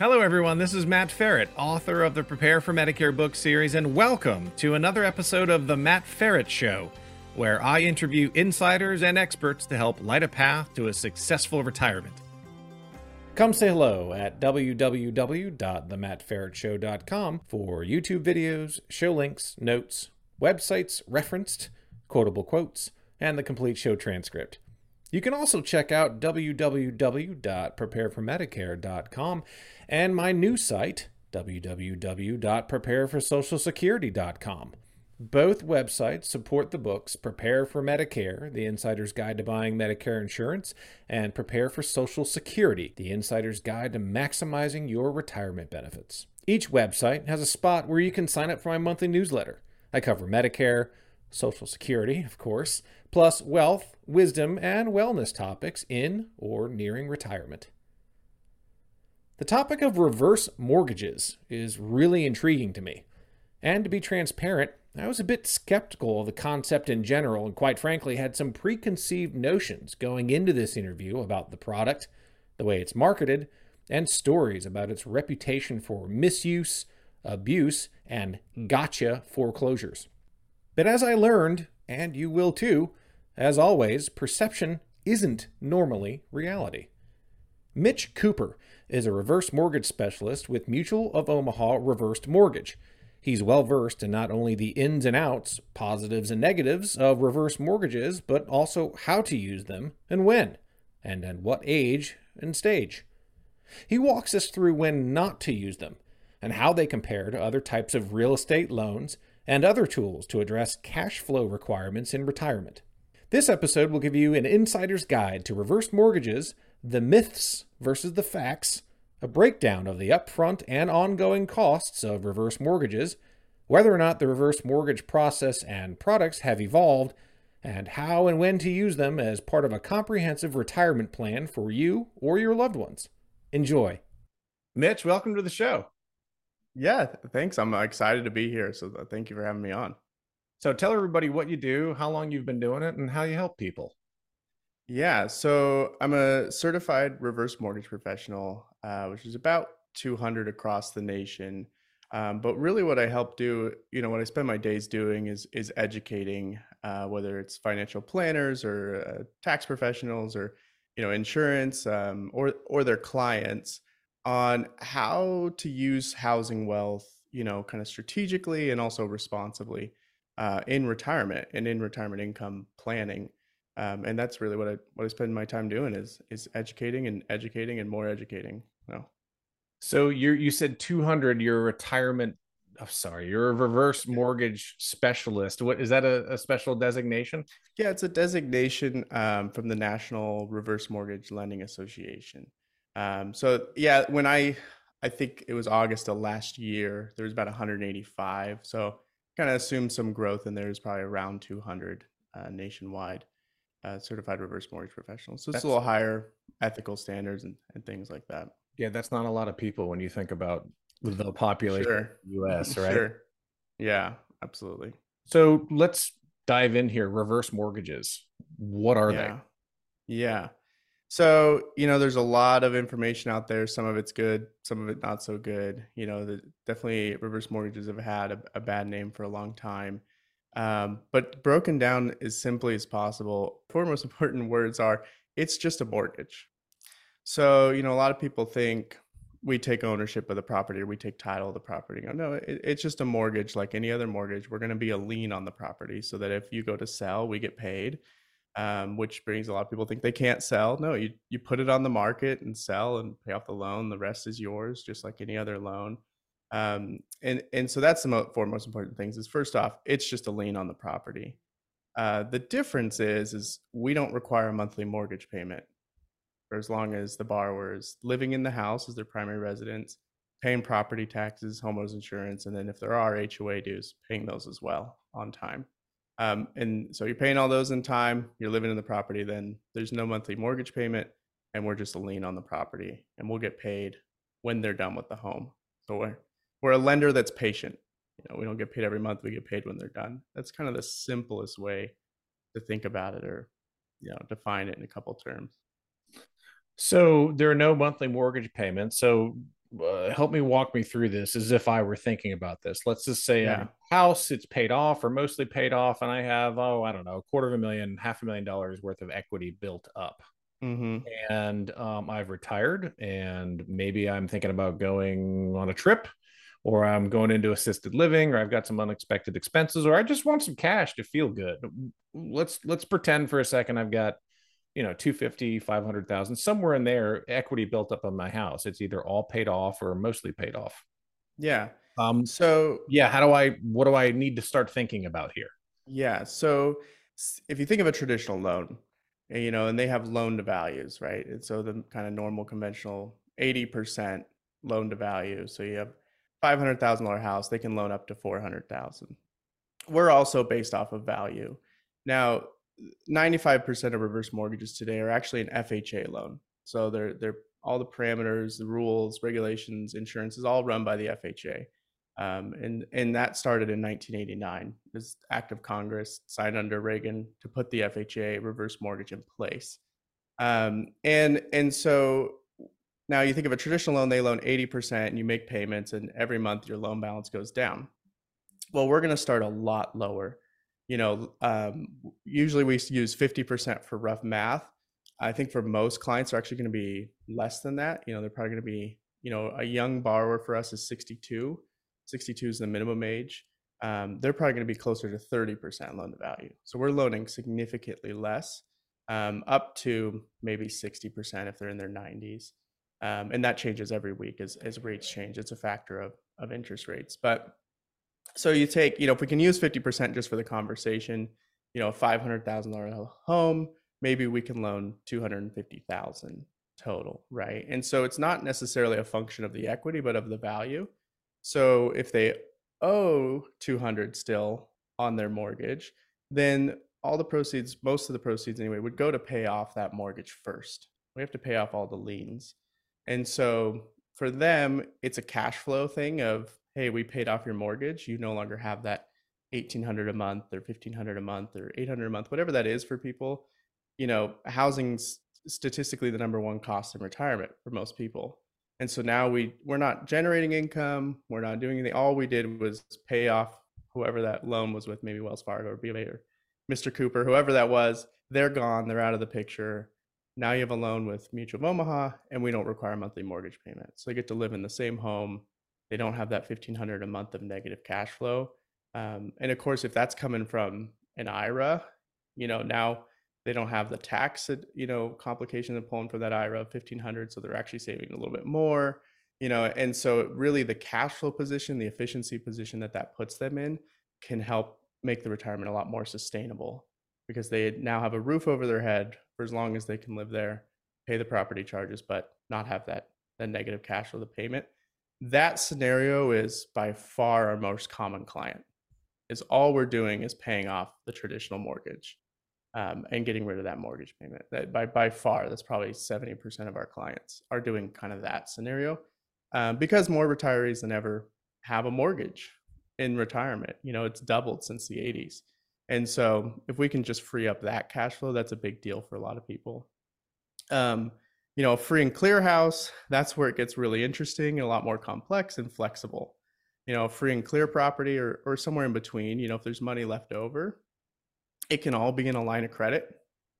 Hello, everyone. This is Matt Feret, author of the Prepare for Medicare book series, and welcome to another episode of The Matt Feret Show, where I interview insiders and experts to help light a path to a successful retirement. Come say hello at www.themattferetshow.com for YouTube videos, show links, notes, websites referenced, quotable quotes, and the complete show transcript. You can also check out www.prepareformedicare.com and my new site, www.prepareforsocialsecurity.com. Both websites support the books Prepare for Medicare, The Insider's Guide to Buying Medicare Insurance, and Prepare for Social Security, The Insider's Guide to Maximizing Your Retirement Benefits. Each website has a spot where you can sign up for my monthly newsletter. I cover Medicare, Social Security, of course, plus wealth, wisdom, and wellness topics in or nearing retirement. The topic of reverse mortgages is really intriguing to me. And to be transparent, I was a bit skeptical of the concept in general and quite frankly had some preconceived notions going into this interview about the product, the way it's marketed, and stories about its reputation for misuse, abuse, and gotcha foreclosures. But as I learned, and you will too, as always, perception isn't normally reality. Mitch Cooper is a reverse mortgage specialist with Mutual of Omaha Reversed Mortgage. He's well versed in not only the ins and outs, positives and negatives of reverse mortgages, but also how to use them and when, and at what age and stage. He walks us through when not to use them and how they compare to other types of real estate loans and other tools to address cash flow requirements in retirement. This episode will give you an insider's guide to reverse mortgages, the myths versus the facts, a breakdown of the upfront and ongoing costs of reverse mortgages, whether or not the reverse mortgage process and products have evolved, and how and when to use them as part of a comprehensive retirement plan for you or your loved ones. Enjoy. Mitch, welcome to the show. Yeah, thanks. I'm excited to be here. So thank you for having me on. So tell everybody what you do, how long you've been doing it, and how you help people. Yeah, so I'm a certified reverse mortgage professional, uh, which is about 200 across the nation. Um, but really, what I help do, you know, what I spend my days doing is is educating, uh, whether it's financial planners or uh, tax professionals or you know insurance um, or or their clients on how to use housing wealth, you know, kind of strategically and also responsibly uh, in retirement and in retirement income planning. Um, and that's really what I what I spend my time doing is is educating and educating and more educating. You So you you said 200. Your retirement. I'm oh, sorry, you're a reverse mortgage specialist. What is that a, a special designation? Yeah, it's a designation um, from the National Reverse Mortgage Lending Association. Um, so yeah, when I I think it was August of last year, there was about 185. So kind of assume some growth in there is probably around 200 uh, nationwide uh, certified reverse mortgage professionals. So it's a little higher ethical standards and, and things like that. Yeah, that's not a lot of people when you think about the population sure. the US, right? Sure. Yeah, absolutely. So let's dive in here. Reverse mortgages. What are yeah. they? Yeah. So, you know, there's a lot of information out there. Some of it's good, some of it not so good. You know, the, definitely reverse mortgages have had a, a, bad name for a long time. Um, but broken down as simply as possible, four most important words are it's just a mortgage. So, you know, a lot of people think we take ownership of the property or we take title of the property. No, it, it's just a mortgage like any other mortgage. We're going to be a lien on the property so that if you go to sell, we get paid um, which brings a lot of people think they can't sell. No, you you put it on the market and sell and pay off the loan. The rest is yours, just like any other loan. Um, and and so that's the mo- four most important things. Is first off, it's just a lien on the property. Uh, the difference is is we don't require a monthly mortgage payment for as long as the borrower is living in the house as their primary residence, paying property taxes, homeowners insurance, and then if there are HOA dues, paying those as well on time. Um, and so you're paying all those in time, you're living in the property, then there's no monthly mortgage payment, and we're just a lien on the property, and we'll get paid when they're done with the home. So we're we're a lender that's patient. You know, we don't get paid every month; we get paid when they're done. That's kind of the simplest way to think about it, or you know, define it in a couple terms. So there are no monthly mortgage payments. So uh, help me walk me through this as if I were thinking about this. Let's just say yeah. a house, it's paid off or mostly paid off, and I have, oh, I don't know, a quarter of a million, half a million dollars worth of equity built up. Mm-hmm. And um, I've retired, and maybe I'm thinking about going on a trip, or I'm going into assisted living, or I've got some unexpected expenses, or I just want some cash to feel good. Let's let's pretend for a second I've got you know 250 500,000 somewhere in there equity built up on my house. It's either all paid off or mostly paid off. Yeah. Um so yeah how do i what do i need to start thinking about here? Yeah so if you think of a traditional loan eh, you know and they have loan to values right? And so the kind of normal conventional 80% loan to value. So you have $500,000 house they can loan up to 400,000 we're also based off of value. Now 95% of reverse mortgages today are actually an FHA loan. So they're they're all the parameters, the rules, regulations, insurance is all run by the FHA. Um, and and that started in 1989. This act of Congress signed under Reagan to put the FHA reverse mortgage in place. Um, and and so now you think of a traditional loan, they loan 80% and you make payments and every month your loan balance goes down. Well, we're going to start a lot lower you know, um, usually we use 50% for rough math. I think for most clients are actually going to be less than that. You know, they're probably going to be, you know, a young borrower for us is 62. 62 is the minimum age. Um, they're probably going to be closer to 30% loan to value. So we're loaning significantly less, um, up to maybe 60% if they're in their 90s. Um, and that changes every week as, as rates change. It's a factor of, of interest rates. But so you take, you know, if we can use 50% just for the conversation, you know, a $500,000 home, maybe we can loan 250,000 total, right? And so it's not necessarily a function of the equity, but of the value. So if they owe 200 still on their mortgage, then all the proceeds, most of the proceeds anyway, would go to pay off that mortgage first. We have to pay off all the liens. And so for them, it's a cash flow thing of hey, we paid off your mortgage. You no longer have that 1800 a month or 1500 a month or 800 a month, whatever that is for people. You know, housing's statistically the number one cost in retirement for most people. And so now we we're not generating income, we're not doing anything. All we did was pay off whoever that loan was with, maybe Wells Fargo or BofA or Mr. Cooper, whoever that was. They're gone, they're out of the picture. Now you have a loan with Mutual of Omaha, and we don't require a monthly mortgage payment. So you get to live in the same home they don't have that 1500 a month of negative cash flow um, and of course if that's coming from an ira you know now they don't have the tax you know complication of pulling from that ira of 1500 so they're actually saving a little bit more you know and so really the cash flow position the efficiency position that that puts them in can help make the retirement a lot more sustainable because they now have a roof over their head for as long as they can live there pay the property charges but not have that that negative cash flow the payment that scenario is by far our most common client is all we're doing is paying off the traditional mortgage um, and getting rid of that mortgage payment. That by, by far that's probably 70% of our clients are doing kind of that scenario um, because more retirees than ever have a mortgage in retirement. You know it's doubled since the 80s and so if we can just free up that cash flow that's a big deal for a lot of people. Um, you know, free and clear house, that's where it gets really interesting and a lot more complex and flexible. You know, free and clear property or, or somewhere in between, you know, if there's money left over, it can all be in a line of credit.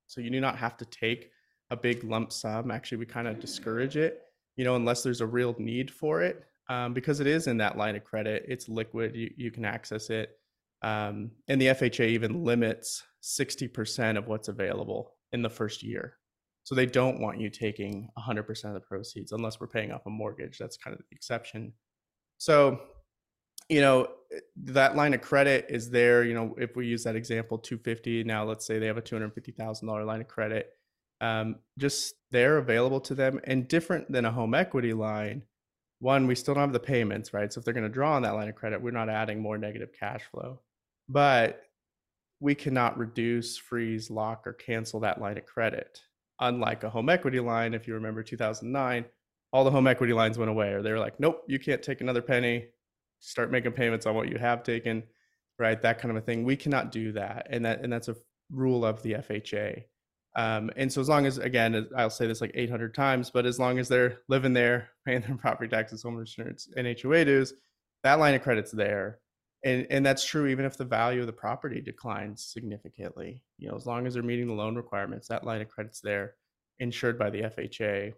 So you do not have to take a big lump sum. Actually, we kind of discourage it, you know, unless there's a real need for it. Um, because it is in that line of credit, it's liquid, you, you can access it. Um, and the FHA even limits 60% of what's available in the first year. So they don't want you taking 100% of the proceeds unless we're paying off a mortgage. That's kind of the exception. So, you know, eh, that line of credit is there. You know, if we use that example, 250. Now, let's say they have a $250,000 line of credit, um, just there available to them and different than a home equity line. One, we still don't have the payments, right? So if they're going to draw on that line of credit, we're not adding more negative cash flow. But we cannot reduce, freeze, lock, or cancel that line of credit unlike a home equity line, if you remember 2009, all the home equity lines went away, or they were like, nope, you can't take another penny. Start making payments on what you have taken, right? That kind of a thing. We cannot do that, and that and that's a rule of the FHA. Um, and so as long as again, I'll say this like 800 times, but as long as they're living there, paying their property taxes, home insurance, and HOA dues, that line of credit's there. And and that's true even if the value of the property declines significantly. You know, as long as they're meeting the loan requirements, that line of credit's there, insured by the FHA.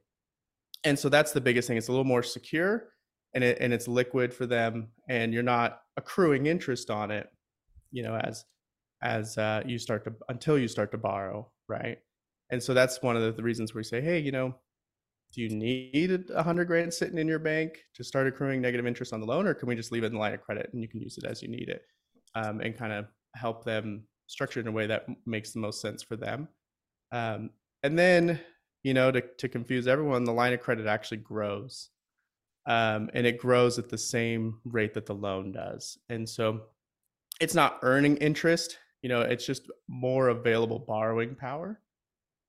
And so that's the biggest thing. It's a little more secure and it and it's liquid for them and you're not accruing interest on it, you know, as as uh, you start to until you start to borrow right? And so that's one of the reasons we say, hey, you know, do you need a hundred grand sitting in your bank to start accruing negative interest on the loan, or can we just leave it in the line of credit and you can use it as you need it, um, and kind of help them structure it in a way that makes the most sense for them. Um, and then, you know, to to confuse everyone, the line of credit actually grows, um, and it grows at the same rate that the loan does, and so it's not earning interest you know it's just more available borrowing power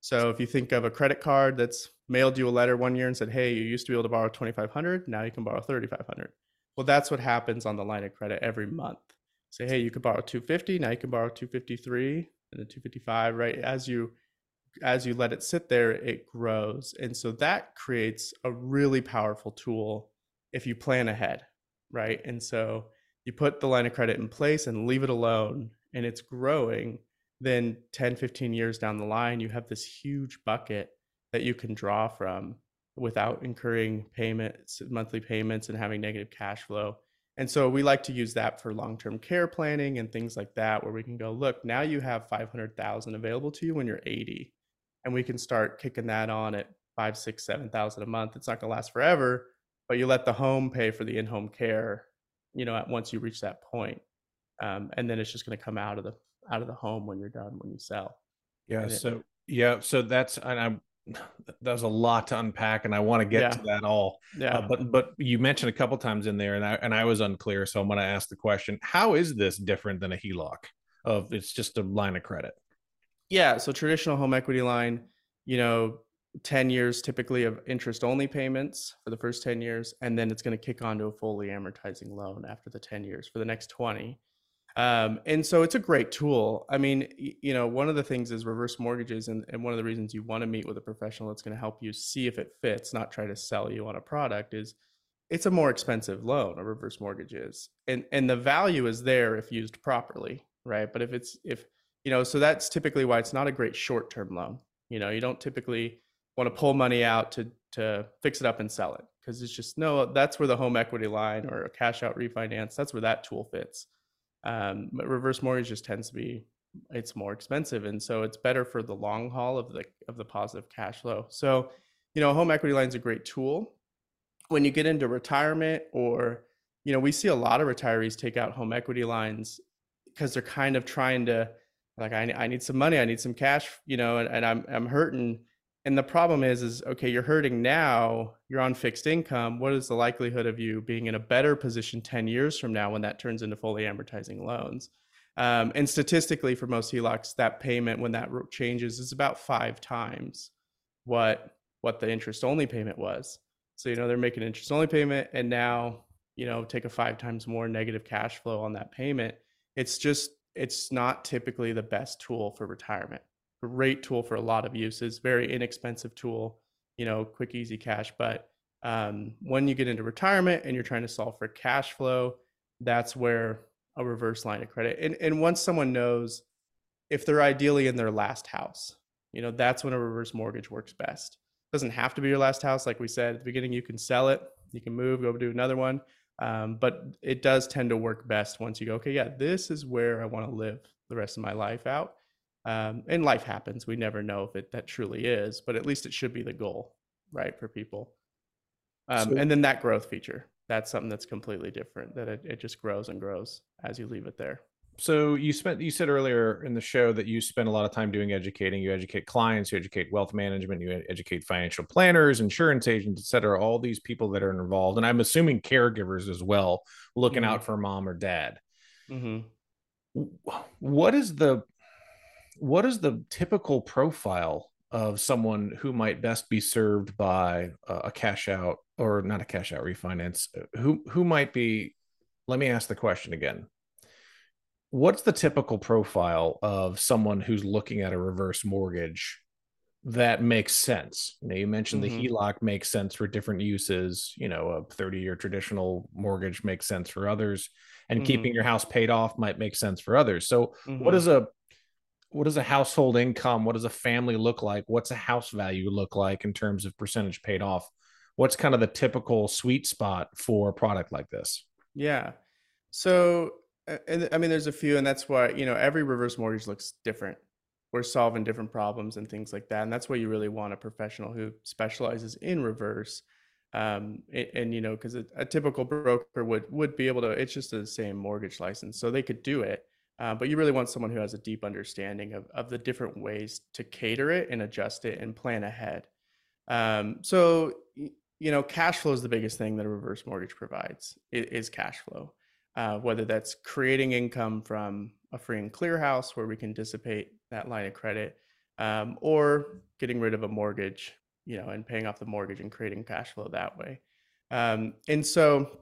so if you think of a credit card that's mailed you a letter one year and said hey you used to be able to borrow 2500 now you can borrow 3500 well that's what happens on the line of credit every month. Say hey you could borrow 250 now you can borrow 253 and then 255 right? As you as you let it sit there it grows. And so that creates a really powerful tool if you plan ahead right? And so you put the line of credit in place and leave it alone and it's growing, then 10, 15 years down the line, you have this huge bucket that you can draw from without incurring payments, monthly payments, and having negative cash flow. And so we like to use that for long-term care planning and things like that, where we can go, look, now you have 500,000 available to you when you're 80, and we can start kicking that on at five, six, seven thousand a month. It's not going to last forever, but you let the home pay for the in-home care, you know, once you reach that point um, and then it's just going to come out of the out of the home when you're done when you sell. Yeah. so yeah. So that's and I'm there's a lot to unpack, and I want to get yeah. to that all. Uh, yeah. Uh, but but you mentioned a couple times in there, and I and I was unclear, so I'm going to ask the question: How is this different than a HELOC? Of it's just a line of credit. Yeah. So traditional home equity line, you know, 10 years typically of interest only payments for the first 10 years and then it's going to kick on to a fully amortizing loan after the 10 years for the next 20 um, and so it's a great tool. I mean, you know, one of the things is reverse mortgages, and, and one of the reasons you want to meet with a professional that's going to help you see if it fits, not try to sell you on a product, is it's a more expensive loan. A reverse mortgage is, and and the value is there if used properly, right? But if it's if you know, so that's typically why it's not a great short term loan. You know, you don't typically want to pull money out to to fix it up and sell it because it's just no. That's where the home equity line or a cash out refinance. That's where that tool fits um, but reverse mortgage just tends to be it's more expensive, and so it's better for the long haul of the of the positive cash flow. So, you know, home equity line is a great tool. When you get into retirement, or you know, we see a lot of retirees take out home equity lines because they're kind of trying to like I, I need some money, I need some cash, you know, and, and I'm I'm hurting and the problem is is okay you're hurting now you're on fixed income what is the likelihood of you being in a better position 10 years from now when that turns into fully amortizing loans? Um, and statistically for most helocs that payment when that changes is about five times what what the interest only payment was. So you know they're making interest only payment and now you know take a five times more negative cash flow on that payment. It's just it's not typically the best tool for retirement great tool for a lot of uses, very inexpensive tool, you know, quick, easy cash. But um, when you get into retirement and you're trying to solve for cash flow, that's where a reverse line of credit. And, and once someone knows if they're ideally in their last house, you know, that's when a reverse mortgage works best. It doesn't have to be your last house. Like we said at the beginning, you can sell it, you can move, go do another one. Um, but it does tend to work best once you go, okay, yeah, this is where I want to live the rest of my life out. Um, and life happens. We never know if it that truly is, but at least it should be the goal, right, for people. Um, so, and then that growth feature, that's something that's completely different. That it, it just grows and grows as you leave it there. So you spent you said earlier in the show that you spend a lot of time doing educating. You educate clients, you educate wealth management, you educate financial planners, insurance agents, et cetera. All these people that are involved, and I'm assuming caregivers as well, looking mm-hmm. out for mom or dad. Mm-hmm. What is the what is the typical profile of someone who might best be served by a cash out or not a cash out refinance who who might be let me ask the question again what's the typical profile of someone who's looking at a reverse mortgage that makes sense. You, know, you mentioned Mhm. the HELOC makes sense for different uses. You know, a 30 year traditional mortgage makes sense for others, and Mhm. keeping your house paid off might make sense for others. So, what Mhm. does a what does a household income? What does a family look like? What's a house value look like in terms of percentage paid off? What's kind of the typical sweet spot for a product like this? Yeah. So, and I mean, there's a few, and that's why, you know, every reverse mortgage looks different. We're solving different problems and things like that. And that's why you really want a professional who specializes in reverse. Um, a- and, you know, because a, a typical broker would would be able to, it's just the same mortgage license. So they could do it. Uh, but you really want someone who has a deep understanding of, of the different ways to cater it and adjust it and plan ahead. Um, so, you know, cash flow is the biggest thing that a reverse mortgage provides i- is cash flow. Uh, whether that's creating income from a free and clear house where we can dissipate that line of credit, um, or getting rid of a mortgage, you know, and paying off the mortgage and creating cash flow that way. Um, and so,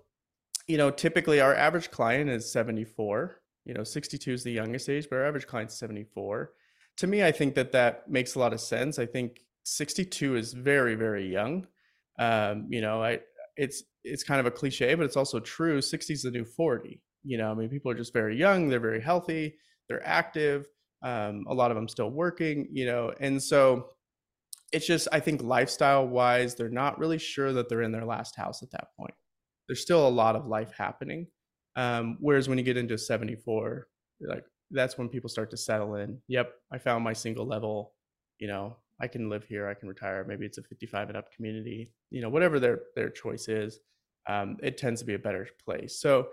you know, typically our average client is 74. You know, 62 is the youngest age, but our average client's 74. To me, I think that that makes a lot of sense. I think 62 is very, very young. Um, you know, I it's it's kind of a cliche, but it's also true. 60 is the new 40. You know, I mean, people are just very young, they're very healthy, they're active. Um, a lot of them still working, you know, and so it's just I think lifestyle wise, they're not really sure that they're in their last house at that point. There's still a lot of life happening. Um, whereas when you get into 74, like that's when people start to settle in. Yep, I found my single level. You know, I can live here. I can retire. Maybe it's a 55 and up community. You know, whatever their their choice is, um, it tends to be a better place. So,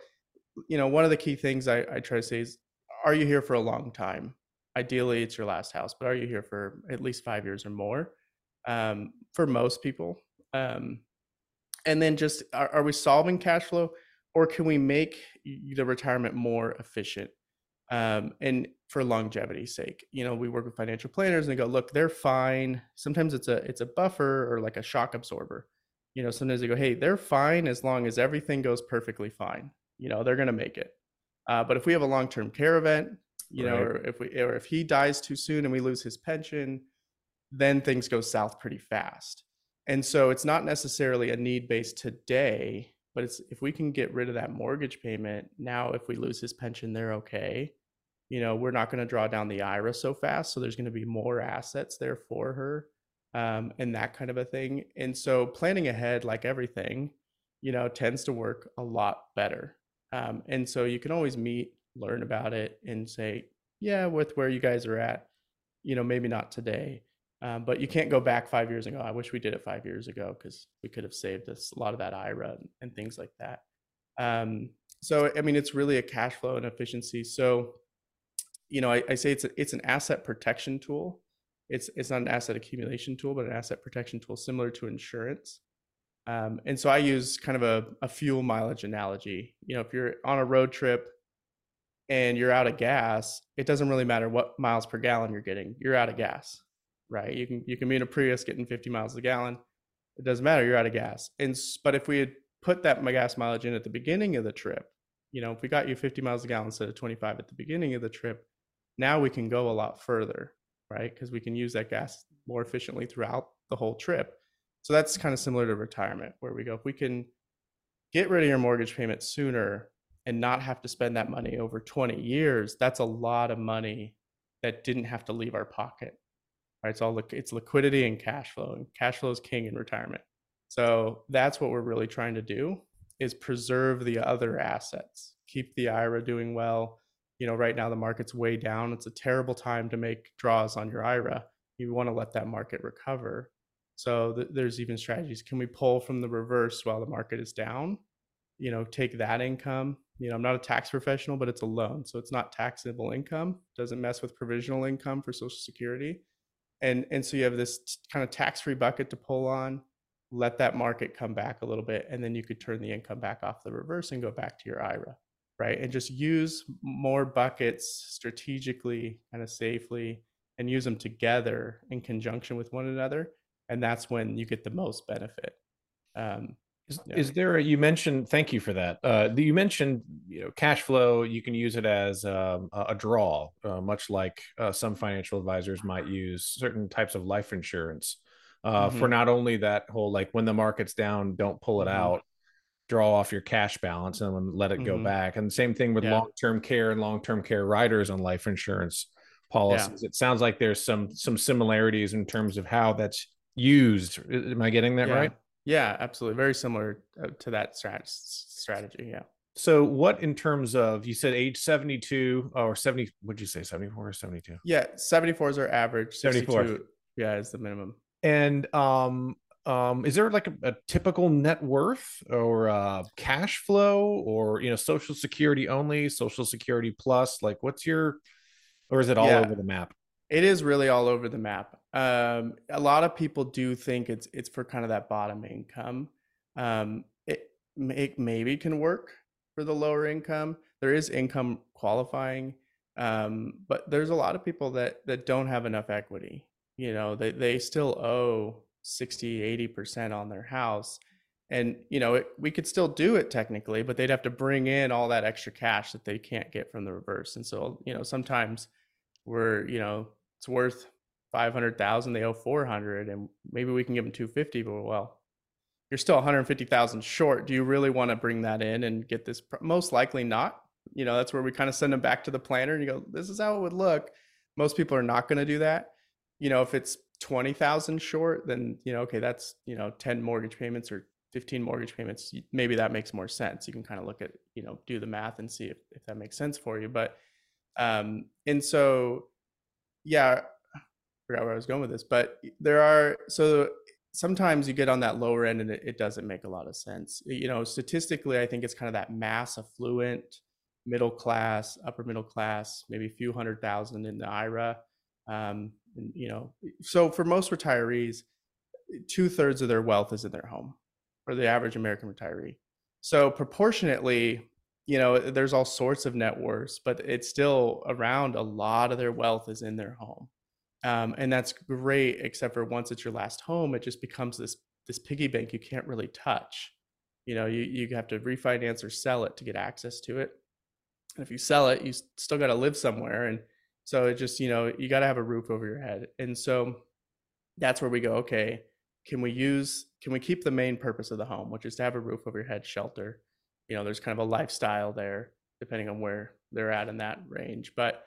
you know, one of the key things I, I try to say is, are you here for a long time? Ideally, it's your last house, but are you here for at least five years or more? Um, for most people, um, and then just are, are we solving cash flow, or can we make the retirement more efficient? um, and for longevity's sake? You know we work with financial planners and they go look they're fine. Sometimes it's a it's a buffer or like a shock absorber. You know sometimes they go hey they're fine as long as everything goes perfectly fine. You know they're going to make it. Uh, but if we have a long-term care event you know or if we or if he dies too soon and we lose his pension then things go south pretty fast. And so it's not necessarily a need based today but it's if we can get rid of that mortgage payment now if we lose his pension they're okay. You know we're not going to draw down the ira so fast so there's going to be more assets there for her um, and that kind of a thing. And so planning ahead like everything you know tends to work a lot better. Um, and so you can always meet learn about it and say yeah with where you guys are at you know maybe not today um, but you can't go back five years ago i wish we did it five years ago because we could have saved us a lot of that ira and, and things like that um, so i mean it's really a cash flow and efficiency so you know, I, I say it's a, it's an asset protection tool. It's it's not an asset accumulation tool, but an asset protection tool similar to insurance. Um, and so I use kind of a, a fuel mileage analogy. You know, if you're on a road trip and you're out of gas, it doesn't really matter what miles per gallon you're getting. You're out of gas, right? You can you can be in a Prius getting 50 miles a gallon. It doesn't matter. You're out of gas. And but if we had put that gas mileage in at the beginning of the trip, you know, if we got you 50 miles a gallon instead of 25 at the beginning of the trip, now we can go a lot further, right? Because we can use that gas more efficiently throughout the whole trip. So that's kind of similar to retirement, where we go, if we can get rid of your mortgage payment sooner and not have to spend that money over 20 years, that's a lot of money that didn't have to leave our pocket. Right? It's all liq- it's liquidity and cash flow, and cash flow is king in retirement. So that's what we're really trying to do is preserve the other assets, keep the IRA doing well. You know, right now the market's way down. It's a terrible time to make draws on your IRA. You want to let that market recover. So th- there's even strategies. Can we pull from the reverse while the market is down? You know, take that income. You know, I'm not a tax professional, but it's a loan, so it's not taxable income. Doesn't mess with provisional income for Social Security, and and so you have this t- kind of tax-free bucket to pull on. Let that market come back a little bit, and then you could turn the income back off the reverse and go back to your IRA, right? And just use more buckets strategically, kind of safely, and use them together in conjunction with one another, and that's when you get the most benefit. Um, Is, yeah. is there a, you mentioned thank you for that uh, you mentioned you know cash flow you can use it as um, a draw uh, much like uh, some financial advisors might use certain types of life insurance uh, mm-hmm. for not only that whole like when the market's down don't pull it mm-hmm. out draw off your cash balance and let it go mm-hmm. back and the same thing with yeah. long-term care and long-term care riders on life insurance policies yeah. it sounds like there's some some similarities in terms of how that's used am i getting that right yeah, absolutely. Very similar uh, to that strat- strategy. Yeah. So, what in terms of you said age 72 or 70? Would you say 74 or 72? Yeah, 74 is our average. 74. Yeah, is the minimum. And um, um, is there like a, a typical net worth or uh, cash flow or you know social security only, social security plus? Like, what's your, or is it all yeah. over the map? It is really all over the map. Um, a lot of people do think it's it's for kind of that bottom income. Um, it, it maybe can work for the lower income. There is income qualifying, um, but there's a lot of people that that don't have enough equity. You know, they they still owe 60, 80 percent on their house, and you know it, we could still do it technically, but they'd have to bring in all that extra cash that they can't get from the reverse. And so you know sometimes we're you know it's worth 500,000, they owe 400 and maybe we can give them 250, but well, you're still 150,000 short. Do you really want to bring that in and get this? Most likely not. You know, that's where we kind of send them back to the planner and you go, this is how it would look. Most people are not going to do that. You know, if it's 20,000 short, then, you know, okay, that's, you know, 10 mortgage payments or 15 mortgage payments. Maybe that makes more sense. You can kind of look at, you know, do the math and see if, if that makes sense for you. But, um, and so, yeah, forgot where I was going with this, but there are so sometimes you get on that lower end and it, it, doesn't make a lot of sense. You know, statistically, I think it's kind of that mass affluent, middle class, upper middle class, maybe a few hundred thousand in the IRA. Um, and, you know, so for most retirees, two thirds of their wealth is in their home, for the average American retiree. So proportionately, you know there's all sorts of net worths but it's still around a lot of their wealth is in their home um, and that's great except for once it's your last home it just becomes this this piggy bank you can't really touch. You know you, you have to refinance or sell it to get access to it. And if you sell it you still got to live somewhere and so it just you know you got to have a roof over your head. And so that's where we go okay can we use can we keep the main purpose of the home which is to have a roof over your head shelter? You know there's kind of a lifestyle there depending on where they're at in that range. But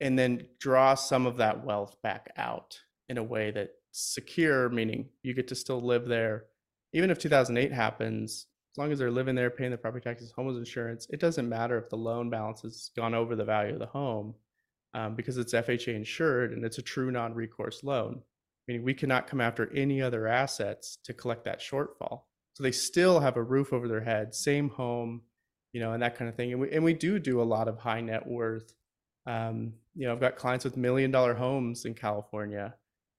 and then draw some of that wealth back out in a way that's secure meaning you get to still live there. Even if 2008 happens as long as they're living there paying the property taxes homeowners insurance it doesn't matter if the loan balance has gone over the value of the home um, because it's fha insured and it's a true non-recourse loan. Meaning we cannot come after any other assets to collect that shortfall. So they still have a roof over their head same home you know and that kind of thing. And we, and we do do a lot of high net worth um, you know i've got clients with million dollar homes in california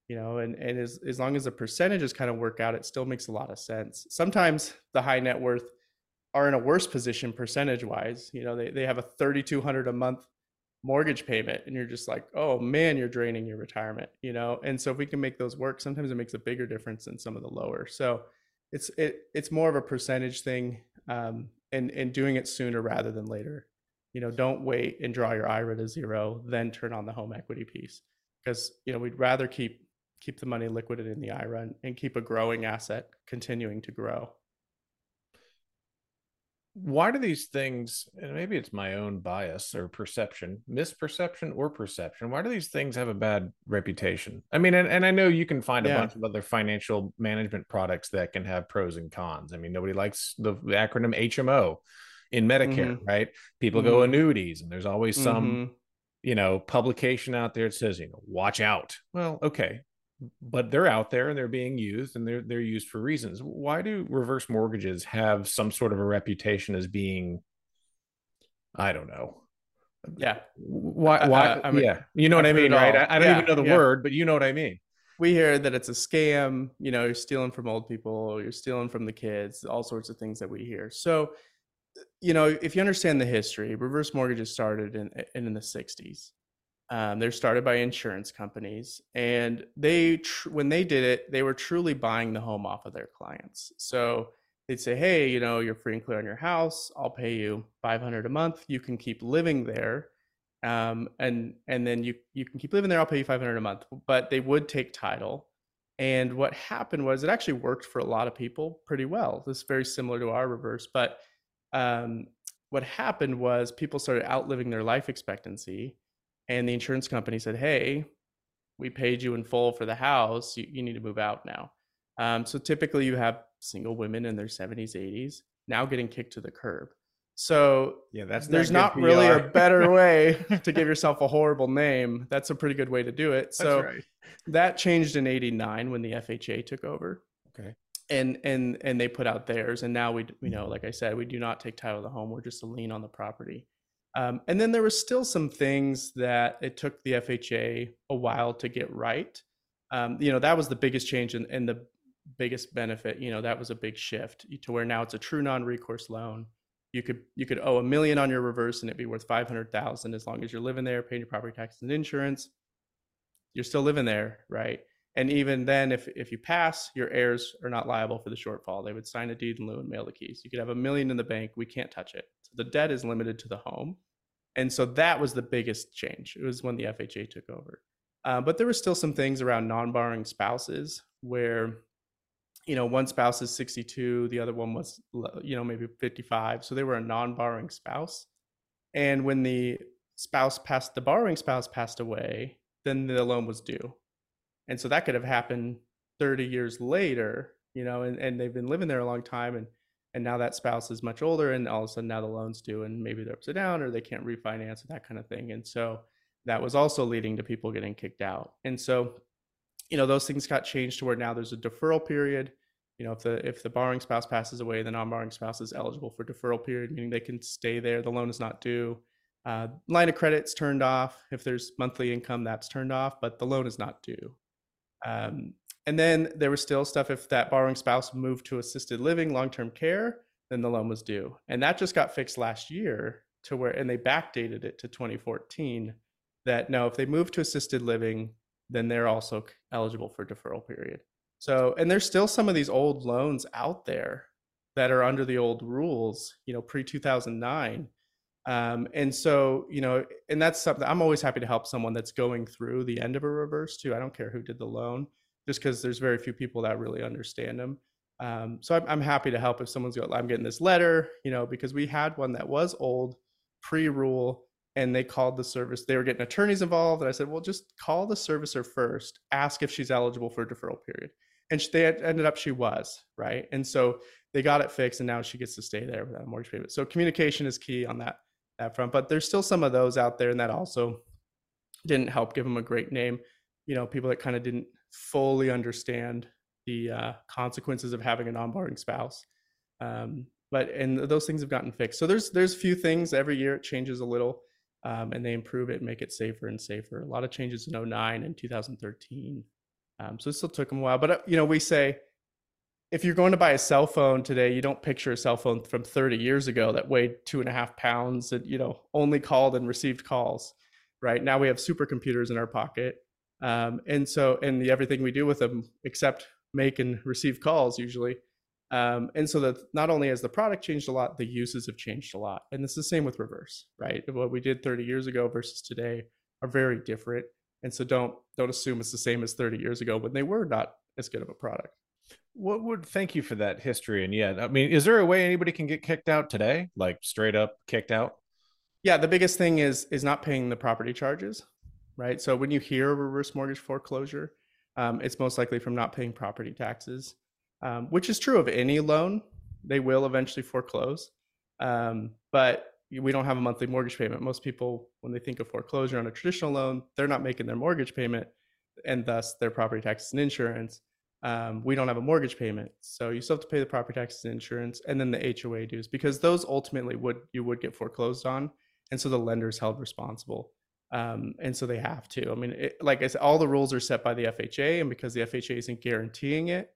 you know and and as, as long as the percentages kind of work out it still makes a lot of sense. Sometimes the high net worth are in a worse position percentage wise you know they, they have a 3200 a month mortgage payment and you're just like oh man you're draining your retirement you know? And so if we can make those work sometimes it makes a bigger difference than some of the lower. So it's it it's more of a percentage thing um, and and doing it sooner rather than later you know don't wait and draw your ira to zero then turn on the home equity piece. Because you know we'd rather keep keep the money liquid in the ira and, and keep a growing asset continuing to grow. Why do these things and maybe it's my own bias or perception misperception or perception why do these things have a bad reputation? I mean and, and i know you can find yeah. a bunch of other financial management products that can have pros and cons. I mean nobody likes the acronym hmo in medicare mm-hmm. right people mm-hmm. go annuities and there's always some mm-hmm. you know publication out there that says you know watch out well okay but they're out there and they're being used and they're they're used for reasons. Why do reverse mortgages have some sort of a reputation as being I don't know. Yeah. Why why I, I mean, yeah. You know what I mean, right? I, I don't yeah, even know the yeah. word, but you know what I mean. We hear that it's a scam, you know, you're stealing from old people, you're stealing from the kids, all sorts of things that we hear. So, you know, if you understand the history, reverse mortgages started in in, in the 60s. Um, they're started by insurance companies, and they tr- when they did it, they were truly buying the home off of their clients. So they'd say, "Hey, you know, you're free and clear on your house. I'll pay you 500 a month. You can keep living there, um, and and then you you can keep living there. I'll pay you 500 a month." But they would take title, and what happened was it actually worked for a lot of people pretty well. This is very similar to our reverse, but um, what happened was people started outliving their life expectancy, and the insurance company said, "Hey, we paid you in full for the house. You, you need to move out now." Um, so typically, you have single women in their 70s, 80s now getting kicked to the curb. So yeah, that's there's not, really a better way to give yourself a horrible name. That's a pretty good way to do it. So right. that changed in '89 when the FHA took over. Okay. And and and they put out theirs, and now we you know, like I said, we do not take title of the home. We're just a lien on the property. Um, and then there was still some things that it took the FHA a while to get right. Um, you know, that was the biggest change and, and the biggest benefit. You know, that was a big shift to where now it's a true non-recourse loan you could you could owe a million on your reverse and it'd be worth 500,000 as long as you're living there paying your property taxes and insurance you're still living there right and even then if if you pass your heirs are not liable for the shortfall. They would sign a deed in lieu and mail the keys. You could have a million in the bank. We can't touch it. So the debt is limited to the home. And so that was the biggest change. It was when the fha took over. Uh, but there were still some things around non-borrowing spouses where you know, one spouse is 62, the other one was, you know, maybe 55. So they were a non borrowing spouse. And when the spouse passed, the borrowing spouse passed away, then the loan was due. And so that could have happened 30 years later, you know, and, and they've been living there a long time. And, and now that spouse is much older and all of a sudden now the loan's due and maybe they're upside down or they can't refinance and that kind of thing. And so that was also leading to people getting kicked out. And so you know those things got changed to where now there's a deferral period you know if the if the borrowing spouse passes away the non-borrowing spouse is eligible for deferral period meaning they can stay there the loan is not due uh, line of credit's turned off if there's monthly income that's turned off but the loan is not due um, and then there was still stuff if that borrowing spouse moved to assisted living long-term care then the loan was due and that just got fixed last year to where and they backdated it to 2014 that no if they move to assisted living then they're also eligible for deferral period. So, and there's still some of these old loans out there that are under the old rules, you know, pre 2009. Um, and so, you know, and that's something I'm always happy to help someone that's going through the end of a reverse too. I don't care who did the loan, just because there's very few people that really understand them. Um, so I'm, I'm happy to help if someone's got, I'm getting this letter, you know, because we had one that was old pre rule and they called the service. They were getting attorneys involved, and I said, "Well, just call the servicer first. Ask if she's eligible for a deferral period." And she, they ended up she was right, and so they got it fixed, and now she gets to stay there without a mortgage payment. So communication is key on that that front. But there's still some of those out there, and that also didn't help give them a great name. You know, people that kind of didn't fully understand the uh, consequences of having a non-borrowing spouse. Um, but and those things have gotten fixed. So there's there's a few things every year it changes a little um, and they improve it and make it safer and safer. A lot of changes in 09 and 2013. Um, so it still took them a while. But, uh, you know, we say if you're going to buy a cell phone today, you don't picture a cell phone from 30 years ago that weighed two and a half pounds and, you know, only called and received calls, right? Now we have supercomputers in our pocket. Um, and so, and the, everything we do with them, except make and receive calls usually, um, and so that not only has the product changed a lot, the uses have changed a lot. And it's the same with reverse, right? What we did 30 years ago versus today are very different. And so don't don't assume it's the same as 30 years ago when they were not as good of a product. What would thank you for that history? And yeah, I mean, is there a way anybody can get kicked out today? Like straight up kicked out? Yeah, the biggest thing is is not paying the property charges, right? So when you hear a reverse mortgage foreclosure, um, it's most likely from not paying property taxes um, which is true of any loan. They will eventually foreclose, um, but we don't have a monthly mortgage payment. Most people, when they think of foreclosure on a traditional loan, they're not making their mortgage payment, and thus their property taxes and insurance. Um, we don't have a mortgage payment, so you still have to pay the property taxes and insurance, and then the HOA dues because those ultimately would you would get foreclosed on, and so the lender is held responsible. Um, and so they have to. I mean, it, like I said, all the rules are set by the FHA, and because the FHA isn't guaranteeing it,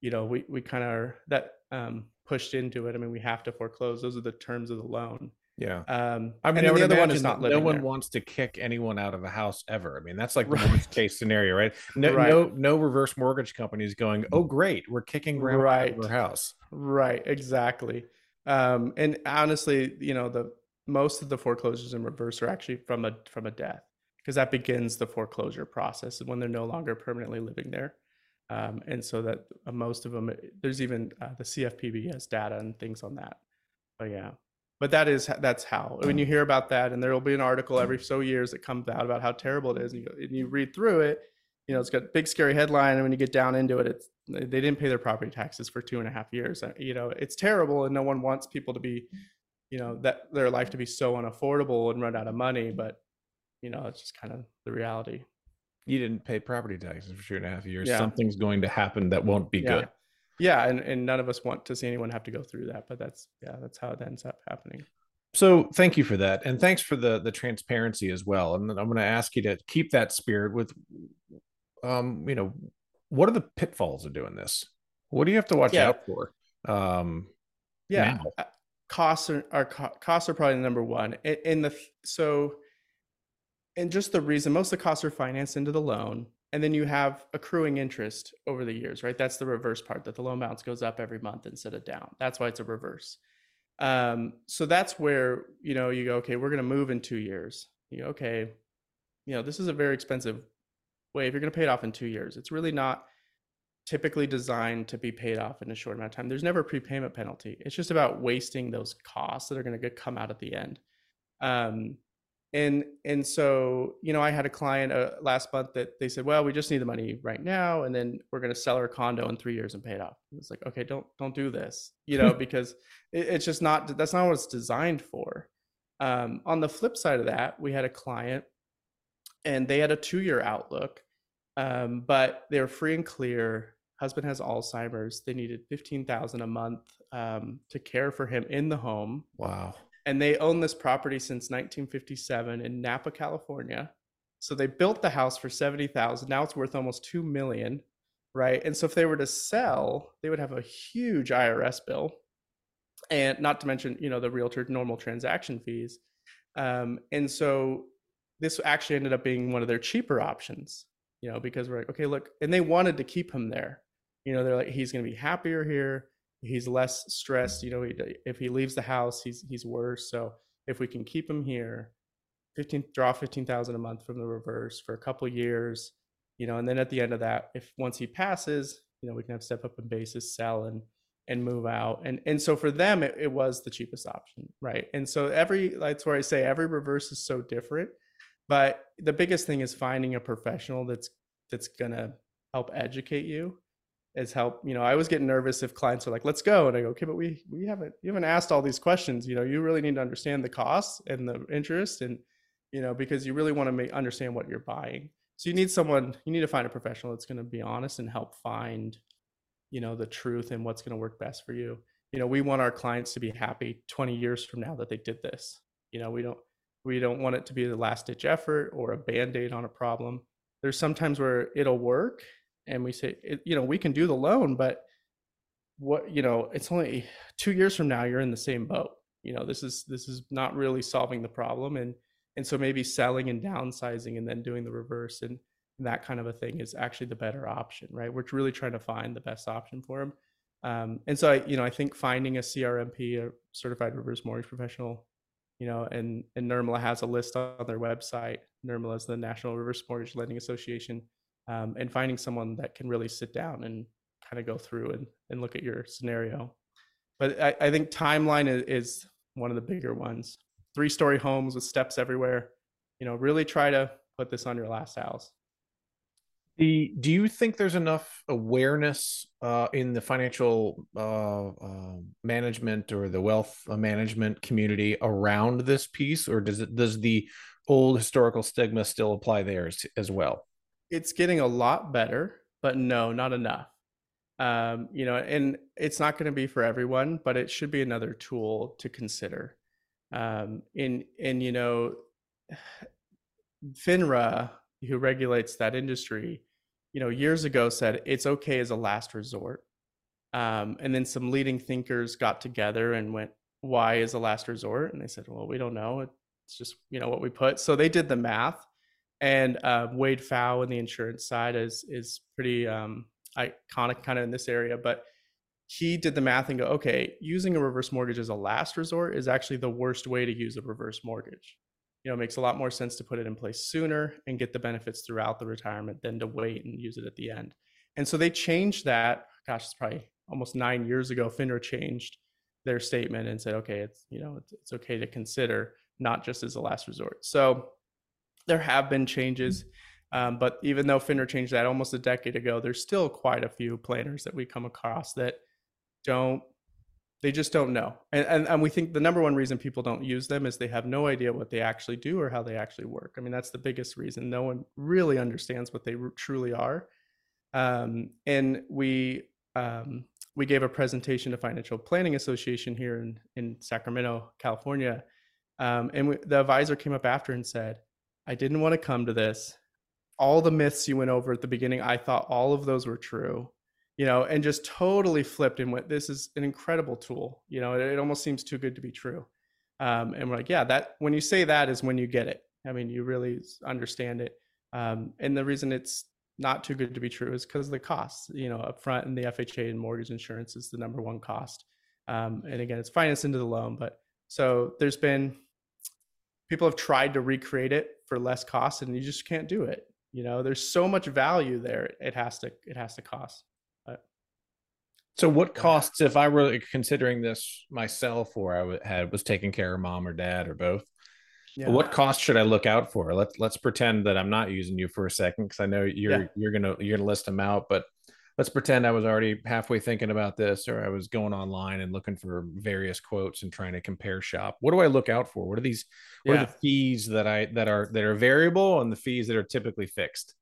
you know, we, we kind of are that um, pushed into it. I mean, we have to foreclose. Those are the terms of the loan. Yeah. Um, I mean, I the other one is not no one there. wants to kick anyone out of the house ever. I mean, that's like the Right. worst case scenario, right? No, Right. no, no reverse mortgage companies going, "Oh, great, we're kicking grandma out of Right. her house." Right, exactly. Um, and honestly, you know, the most of the foreclosures in reverse are actually from a from a death because that begins the foreclosure process when they're no longer permanently living there. Um, and so that uh, most of them, there's even uh, the CFPB has data and things on that. But yeah, but that is that's how when you hear about that, and there will be an article every so years that comes out about how terrible it is, and you, and you read through it. You know, it's got big scary headline, and when you get down into it, it's they didn't pay their property taxes for two and a half years. You know, it's terrible, and no one wants people to be, you know, that their life to be so unaffordable and run out of money. But you know, it's just kind of the reality. You didn't pay property taxes for two and a half years. Yeah. Something's going to happen that won't be yeah. good. Yeah, and, and none of us want to see anyone have to go through that, but that's yeah, that's how it ends up happening. So thank you for that, and thanks for the the transparency as well. And I'm going to ask you to keep that spirit with, um, you know, what are the pitfalls of doing this? What do you have to watch Yeah. out for? Um, Yeah, now? uh, costs are, are costs are probably the number one. In, in the so, and just the reason most of the costs are financed into the loan, and then you have accruing interest over the years, right? That's the reverse part that the loan balance goes up every month instead of down. That's why it's a reverse. Um, so that's where you know you go, okay, we're going to move in two years. You go, okay, you know this is a very expensive way. If you're going to pay it off in two years, it's really not typically designed to be paid off in a short amount of time. There's never a prepayment penalty. It's just about wasting those costs that are going to come out at the end. Um, and and so you know, I had a client uh, last month that they said, "Well, we just need the money right now, and then we're going to sell our condo in three years and pay it off." It's like, okay, don't don't do this, you know, because it, it's just not that's not what it's designed for. Um, on the flip side of that, we had a client, and they had a two year outlook um, but they were free and clear. Husband has Alzheimer's. They needed fifteen thousand a month um, to care for him in the home, wow. And they own this property since 1957 in Napa, California. So they built the house for seventy thousand. Now it's worth almost two million, right? And so if they were to sell, they would have a huge IRS bill, and not to mention you know the realtor normal transaction fees. Um, and so this actually ended up being one of their cheaper options you know, because we're like, okay, look, and they wanted to keep him there. You know, they're like, he's going to be happier here. He's less stressed. You know, he, if he leaves the house, he's he's worse. So if we can keep him here, fifteen draw fifteen thousand a month from the reverse for a couple years, you know, and then at the end of that, if once he passes, you know, we can have step up in basis, sell and and move out. And and so for them, it, it was the cheapest option, right? And so every that's where I say every reverse is so different but the biggest thing is finding a professional that's that's gonna help educate you is help you know i always get nervous if clients are like let's go and i go okay but we we haven't you haven't asked all these questions you know you really need to understand the costs and the interest and you know because you really want to make understand what you're buying. So you need someone you need to find a professional that's going to be honest and help find you know the truth and what's going to work best for you. You know we want our clients to be happy 20 years from now that they did this. You know we don't we don't want it to be the last ditch effort or a band-aid on a problem. There's sometimes where it'll work and we say it, you know we can do the loan but what you know it's only two years from now you're in the same boat. You know this is this is not really solving the problem and and so maybe selling and downsizing and then doing the reverse and, and that kind of a thing is actually the better option right? We're really trying to find the best option for them um, and so I, you know i think finding a crmp a certified reverse mortgage professional you know, and and NRMLA has a list on their website. NRMLA is the National Reverse Mortgage Lending Association, um, and finding someone that can really sit down and kind of go through and, and look at your scenario. But I, I think timeline is, one of the bigger ones. Three story homes with steps everywhere. You know, really try to put this on your last house. The do you think there's enough awareness uh, in the financial uh, uh, management or the wealth management community around this piece, or does it does the old historical stigma still apply there as, as well? It's getting a lot better, but no, not enough. Um, you know, and it's not going to be for everyone, but it should be another tool to consider. Um, in and you know, FINRA, who regulates that industry, you know, years ago said it's okay as a last resort. Um, and then some leading thinkers got together and went, why is a last resort? And they said, well, we don't know. It's just, you know, what we put. So they did the math. And uh, Wade Pfau in the insurance side is is pretty um, iconic kind of in this area. But he did the math and go, okay, using a reverse mortgage as a last resort is actually the worst way to use a reverse mortgage. You know, makes a lot more sense to put it in place sooner and get the benefits throughout the retirement than to wait and use it at the end. And so they changed that. Gosh, it's probably almost nine years ago. FINRA changed their statement and said, okay, it's you know it's, it's okay to consider not just as a last resort. So there have been changes, um, but even though FINRA changed that almost a decade ago, there's still quite a few planners that we come across that don't they just don't know. And, and and we think the number one reason people don't use them is they have no idea what they actually do or how they actually work. I mean that's the biggest reason. No one really understands what they truly are. Um, and we um, we gave a presentation to Financial Planning Association here in, in Sacramento, California. Um, and we, the advisor came up after and said, I didn't want to come to this. All the myths you went over at the beginning, I thought all of those were true, you know, and just totally flipped and went, this is an incredible tool. You know, it, it almost seems too good to be true. Um, and we're like, yeah, that when you say that is when you get it. I mean, you really understand it. Um, and the reason it's not too good to be true is because the costs. You know, upfront and the FHA and mortgage insurance is the number one cost. Um, and again, it's financed into the loan. But so there's been people have tried to recreate it for less cost, and you just can't do it. You know, there's so much value there. It has to it has to cost. But, so what costs if I were considering this myself, or I had was taking care of mom or dad or both? Yeah. What cost should I look out for? Let's let's pretend that I'm not using you for a second because I know you're yeah. you're gonna you're gonna list them out, but let's pretend I was already halfway thinking about this, or I was going online and looking for various quotes and trying to compare shop. What do I look out for? What are these? What yeah. are the fees that I that are that are variable and the fees that are typically fixed?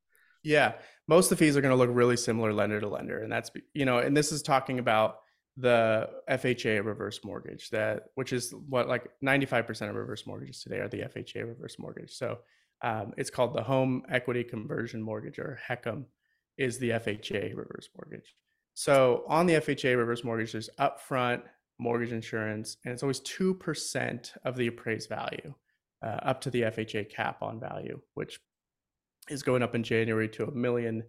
Yeah, most of the fees are going to look really similar lender to lender, and that's you know, and this is talking about the FHA reverse mortgage that which is what like 95% of reverse mortgages today are the FHA reverse mortgage. So um, it's called the home equity conversion mortgage or HECM is the FHA reverse mortgage. So on the FHA reverse mortgage, there's upfront mortgage insurance, and it's always 2% of the appraised value uh, up to the FHA cap on value, which is going up in January to a million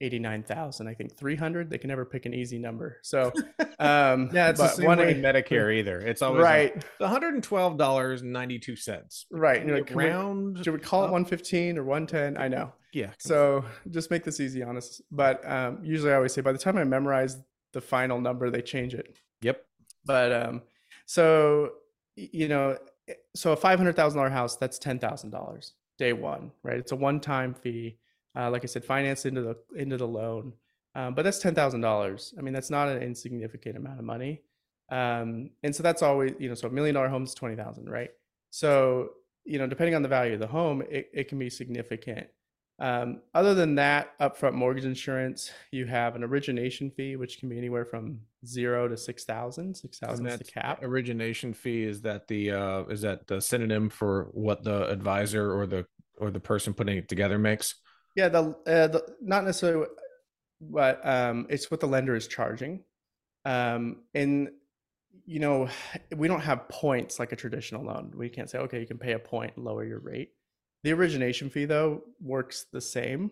89,000, I think 300. They can never pick an easy number. So, um, yeah, it's the same one way Medicare either. It's always right. $112.92. Right. And you're like, round. should we call up? it 115 or 110? I know. Yeah. So just make this easy on us. But um, usually I always say by the time I memorize the final number, they change it. Yep. But um, so, you know, so a $500,000 house, that's $10,000 day one, right? It's a one time fee uh, like I said, financed into the into the loan. Um, but that's ten thousand dollars. I mean, that's not an insignificant amount of money. Um, and so that's always you know, so a million dollar home is twenty thousand, right? So you know, depending on the value of the home, it, it can be significant. Um, other than that, upfront mortgage insurance, you have an origination fee, which can be anywhere from zero to six thousand. Six thousand is the cap. Origination fee is that the uh, is that the synonym for what the advisor or the or the person putting it together makes? Yeah, the, uh, the not necessarily, but um, it's what the lender is charging, um, and you know we don't have points like a traditional loan. We can't say okay, you can pay a point lower your rate. The origination fee though works the same.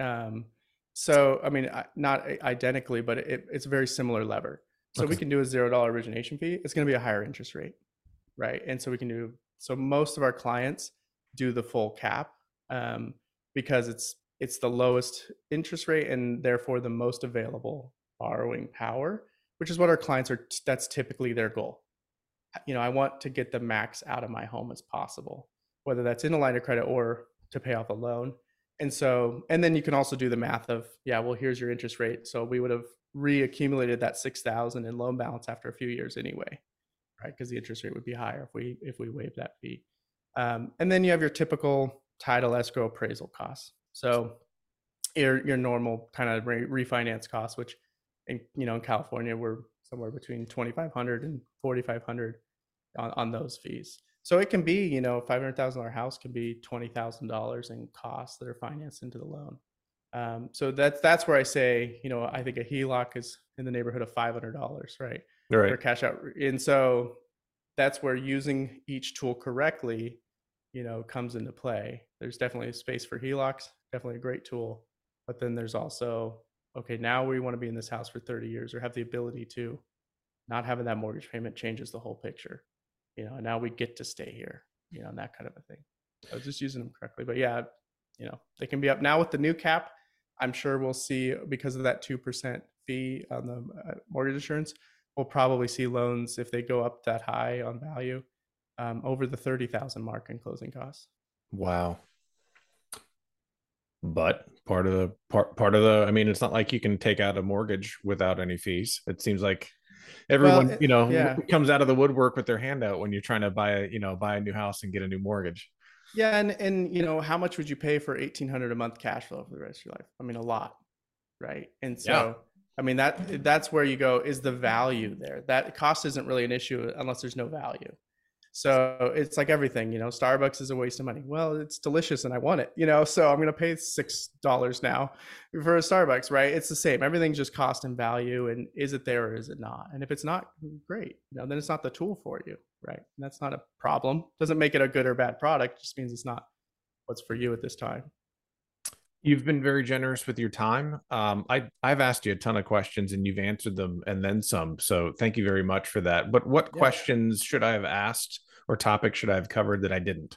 Um, so I mean, not identically, but it, it's a very similar lever. So okay. we can do a zero dollar origination fee. It's going to be a higher interest rate, right? And so we can do. So most of our clients do the full cap um, because it's it's the lowest interest rate and therefore the most available borrowing power, which is what our clients are. That's typically their goal. You know, I want to get the max out of my home as possible, whether that's in a line of credit or to pay off a loan. And so, and then you can also do the math of, yeah, well, here's your interest rate. So we would have reaccumulated that 6,000 in loan balance after a few years anyway, right? Because the interest rate would be higher if we, if we waive that fee. Um, and then you have your typical title escrow appraisal costs. So your your normal kind of re- refinance costs, which in you know in California we're somewhere between 2,500 and 4,500 on, on those fees. So it can be, you know, five hundred thousand dollar house can be twenty thousand dollars in costs that are financed into the loan. Um, so that's that's where I say, you know, I think a HELOC is in the neighborhood of five hundred dollars, right? Right. Or cash out, and so that's where using each tool correctly, you know, comes into play. There's definitely a space for HELOCs, definitely a great tool. But then there's also, okay, now we want to be in this house for 30 years or have the ability to. Not having that mortgage payment changes the whole picture. You know, and now we get to stay here, you know, and that kind of a thing. I was just using them correctly. But yeah, you know, they can be up now with the new cap. I'm sure we'll see because of that 2% fee on the uh, mortgage insurance we'll probably see loans if they go up that high on value um, over the 30,000 mark in closing costs. Wow. But part of the part part of the I mean it's not like you can take out a mortgage without any fees. It seems like everyone, well, you know, yeah. comes out of the woodwork with their hand out when you're trying to buy a, you know, buy a new house and get a new mortgage. Yeah, and and you know, how much would you pay for 1800 a month cash flow for the rest of your life? I mean, a lot. Right? And so yeah I mean that that's where you go is the value there. That cost isn't really an issue unless there's no value. So it's like everything, you know, Starbucks is a waste of money. Well, it's delicious and I want it, you know, so I'm going to pay $6 now for a Starbucks, right? It's the same. Everything's just cost and value and is it there or is it not? And if it's not, great. You know, then it's not the tool for you, right? And that's not a problem. Doesn't make it a good or bad product, just means it's not what's for you at this time. You've been very generous with your time. Um, I I've asked you a ton of questions and you've answered them and then some. So thank you very much for that. But what yeah. questions should I have asked or topics should I have covered that I didn't?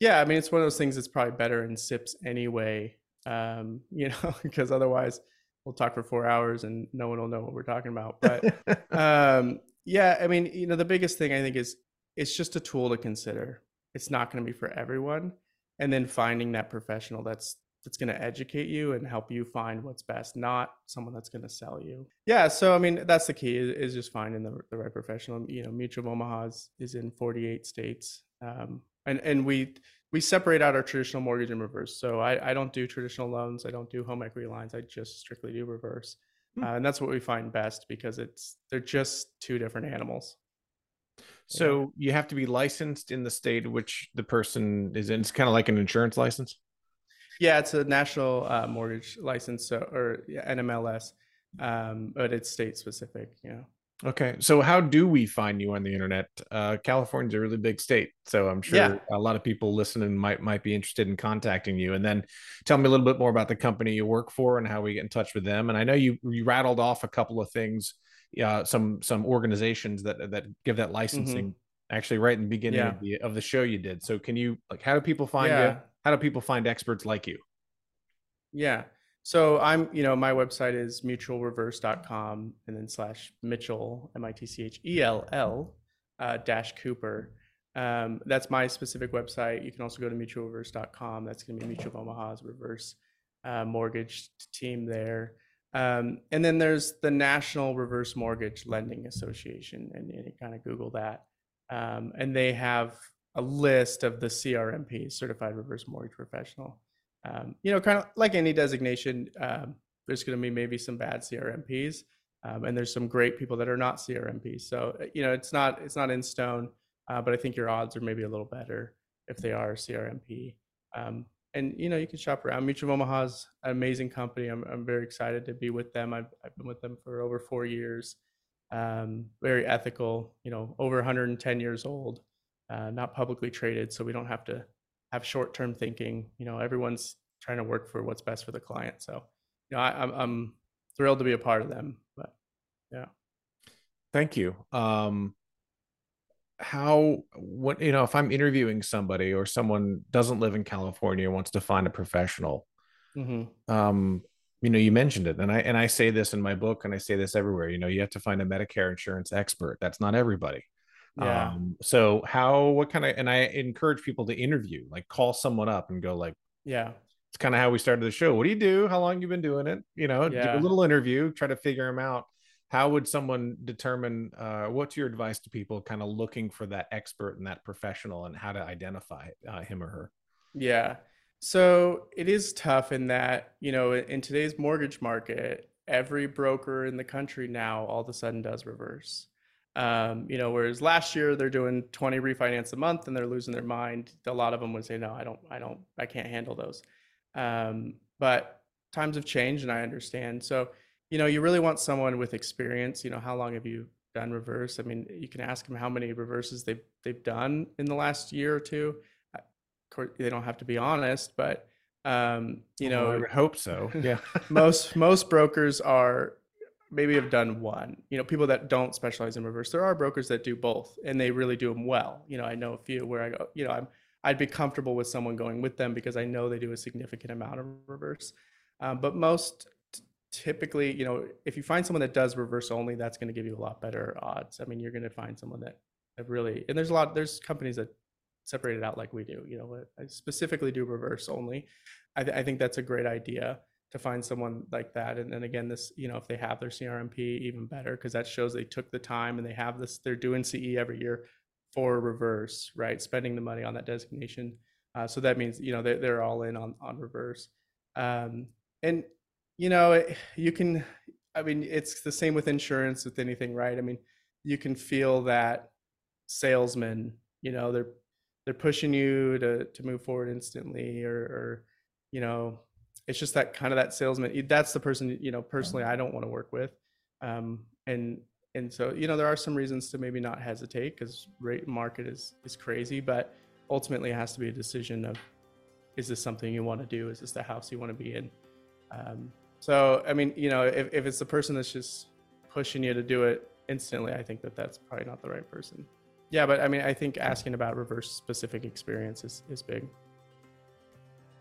Yeah, I mean it's one of those things that's probably better in sips anyway. Um, you know, because otherwise we'll talk for four hours and no one will know what we're talking about. But um, yeah, I mean, you know, the biggest thing I think is it's just a tool to consider. It's not going to be for everyone and then finding that professional that's that's going to educate you and help you find what's best, not someone that's going to sell you. Yeah. So, I mean, that's the key is, is just finding the, the right professional. You know, Mutual of Omaha is, is in 48 states. Um, and, and we, we separate out our traditional mortgage and reverse. So I, I don't do traditional loans. I don't do home equity lines. I just strictly do reverse. Hmm. Uh, and that's what we find best because it's, they're just two different animals. So yeah. you have to be licensed in the state which the person is in. It's kind of like an insurance license. Yeah, it's a national uh, mortgage license so, or yeah, NMLS, um, but it's state specific. Yeah. Okay, so how do we find you on the internet? Uh, California's a really big state, so I'm sure yeah. a lot of people listening might might be interested in contacting you. And then tell me a little bit more about the company you work for and how we get in touch with them. And I know you you rattled off a couple of things, uh, some some organizations that that give that licensing. Mm-hmm. Actually, right in the beginning yeah. of the of the show you did. So can you like how do people find yeah. you? how do people find experts like you? Yeah. So I'm, you know, my website is mutualreverse.com and then slash Mitchell, M I T C H E L L uh, dash Cooper. Um, that's my specific website. You can also go to mutualreverse.com. That's going to be Mutual of Omaha's reverse uh, mortgage team there. Um, and then there's the National Reverse Mortgage Lending Association, and, and you kind of Google that. Um, and they have a list of the CRMP, Certified Reverse Mortgage Professional. Um, you know, kind of like any designation, um, there's going to be maybe some bad CRMPs, um, and there's some great people that are not CRMPs. So uh, you know, it's not it's not in stone, uh, but I think your odds are maybe a little better if they are CRMP. Um, and you know, you can shop around. Mutual of Omaha's an amazing company. I'm I'm very excited to be with them. I've I've been with them for over four years. Um, very ethical. You know, over 110 years old uh, not publicly traded, so we don't have to have short-term thinking. You know, everyone's trying to work for what's best for the client. So, you know, I, am I'm, I'm thrilled to be a part of them. But yeah, thank you. Um, how what you know if i'm interviewing somebody or someone doesn't live in california wants to find a professional mm-hmm. um you know you mentioned it and i and i say this in my book and i say this everywhere you know you have to find a medicare insurance expert that's not everybody yeah. Um, so how what kind of and I encourage people to interview, like call someone up and go like, yeah, it's kind of how we started the show. What do you do? How long you been doing it? You know, yeah. do a little interview, try to figure them out. How would someone determine uh, what's your advice to people kind of looking for that expert and that professional and how to identify uh, him or her? Yeah. So it is tough in that, you know, in today's mortgage market, every broker in the country now all of a sudden does reverse. Um, you know, whereas last year they're doing 20 refinance a month and they're losing their mind. A lot of them would say, no, I don't, I don't, I can't handle those. Um, but times have changed and I understand. So, you know, you really want someone with experience. You know, how long have you done reverse. I mean, you can ask them how many reverses they've they've done in the last year or two. Of course, they don't have to be honest, but um, you know, I hope so. Yeah, most most brokers are maybe have done one. You know, people that don't specialize in reverse. There are brokers that do both, and they really do them well. You know, I know a few where I go. You know, I'm I'd be comfortable with someone going with them because I know they do a significant amount of reverse. Um, but most typically, you know, if you find someone that does reverse only, that's going to give you a lot better odds. I mean, you're going to find someone that, that really, and there's a lot, there's companies that separate it out like we do, you know, I specifically do reverse only. I, th- I think that's a great idea to find someone like that. And then again, this, you know, if they have their CRMP, even better, because that shows they took the time and they have this, they're doing CE every year for reverse, right? Spending the money on that designation. Uh, so that means, you know, they, they're all in on, on reverse. Um, and you know, you can. I mean, it's the same with insurance with anything, right? I mean, you can feel that salesman. You know, they're they're pushing you to to move forward instantly, or or you know, it's just that kind of that salesman. That's the person. You know, personally, I don't want to work with. Um, and and so you know, there are some reasons to maybe not hesitate because rate market is is crazy, but ultimately, it has to be a decision of is this something you want to do? Is this the house you want to be in? Um, so, I mean, you know, if, if it's the person that's just pushing you to do it instantly, I think that that's probably not the right person. Yeah, but I mean, I think asking about reverse specific experience is, is big.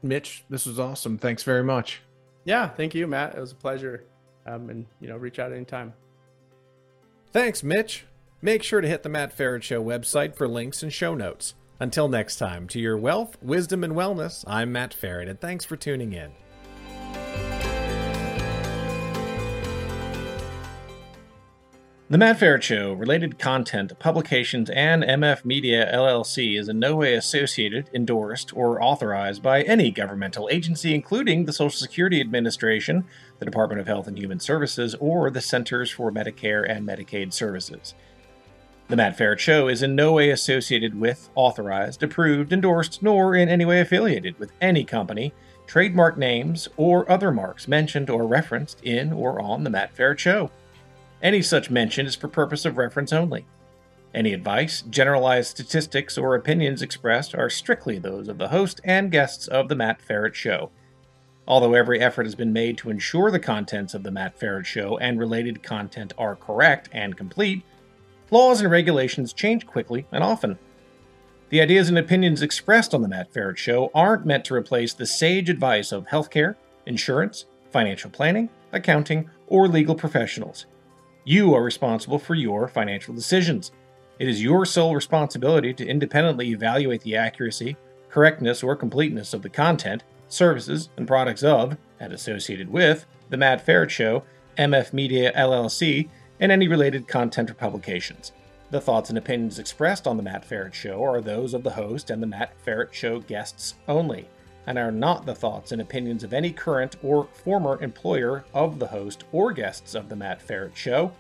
Mitch, this was awesome. Thanks very much. Yeah, thank you, Matt. It was a pleasure. Um, and, you know, reach out anytime. Thanks, Mitch. Make sure to hit the Matt Feret Show website for links and show notes. Until next time, to your wealth, wisdom, and wellness, I'm Matt Feret, and thanks for tuning in. The Matt Feret Show, related content, publications, and MF Media LLC is in no way associated, endorsed, or authorized by any governmental agency, including the Social Security Administration, the Department of Health and Human Services, or the Centers for Medicare and Medicaid Services. The Matt Feret Show is in no way associated with, authorized, approved, endorsed, nor in any way affiliated with any company, trademark names, or other marks mentioned or referenced in or on The Matt Feret Show. Any such mention is for purpose of reference only. Any advice, generalized statistics, or opinions expressed are strictly those of the host and guests of The Matt Feret Show. Although every effort has been made to ensure the contents of The Matt Feret Show and related content are correct and complete, laws and regulations change quickly and often. The ideas and opinions expressed on The Matt Feret Show aren't meant to replace the sage advice of healthcare, insurance, financial planning, accounting, or legal professionals. You are responsible for your financial decisions. It is your sole responsibility to independently evaluate the accuracy, correctness, or completeness of the content, services, and products of, and associated with, The Matt Feret Show, MF Media LLC, and any related content or publications. The thoughts and opinions expressed on The Matt Feret Show are those of the host and The Matt Feret Show guests only and are not the thoughts and opinions of any current or former employer of the host or guests of The Matt Feret Show,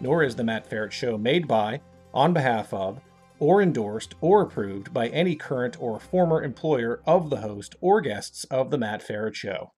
nor is The Matt Feret Show made by, on behalf of, or endorsed or approved by any current or former employer of the host or guests of The Matt Feret Show.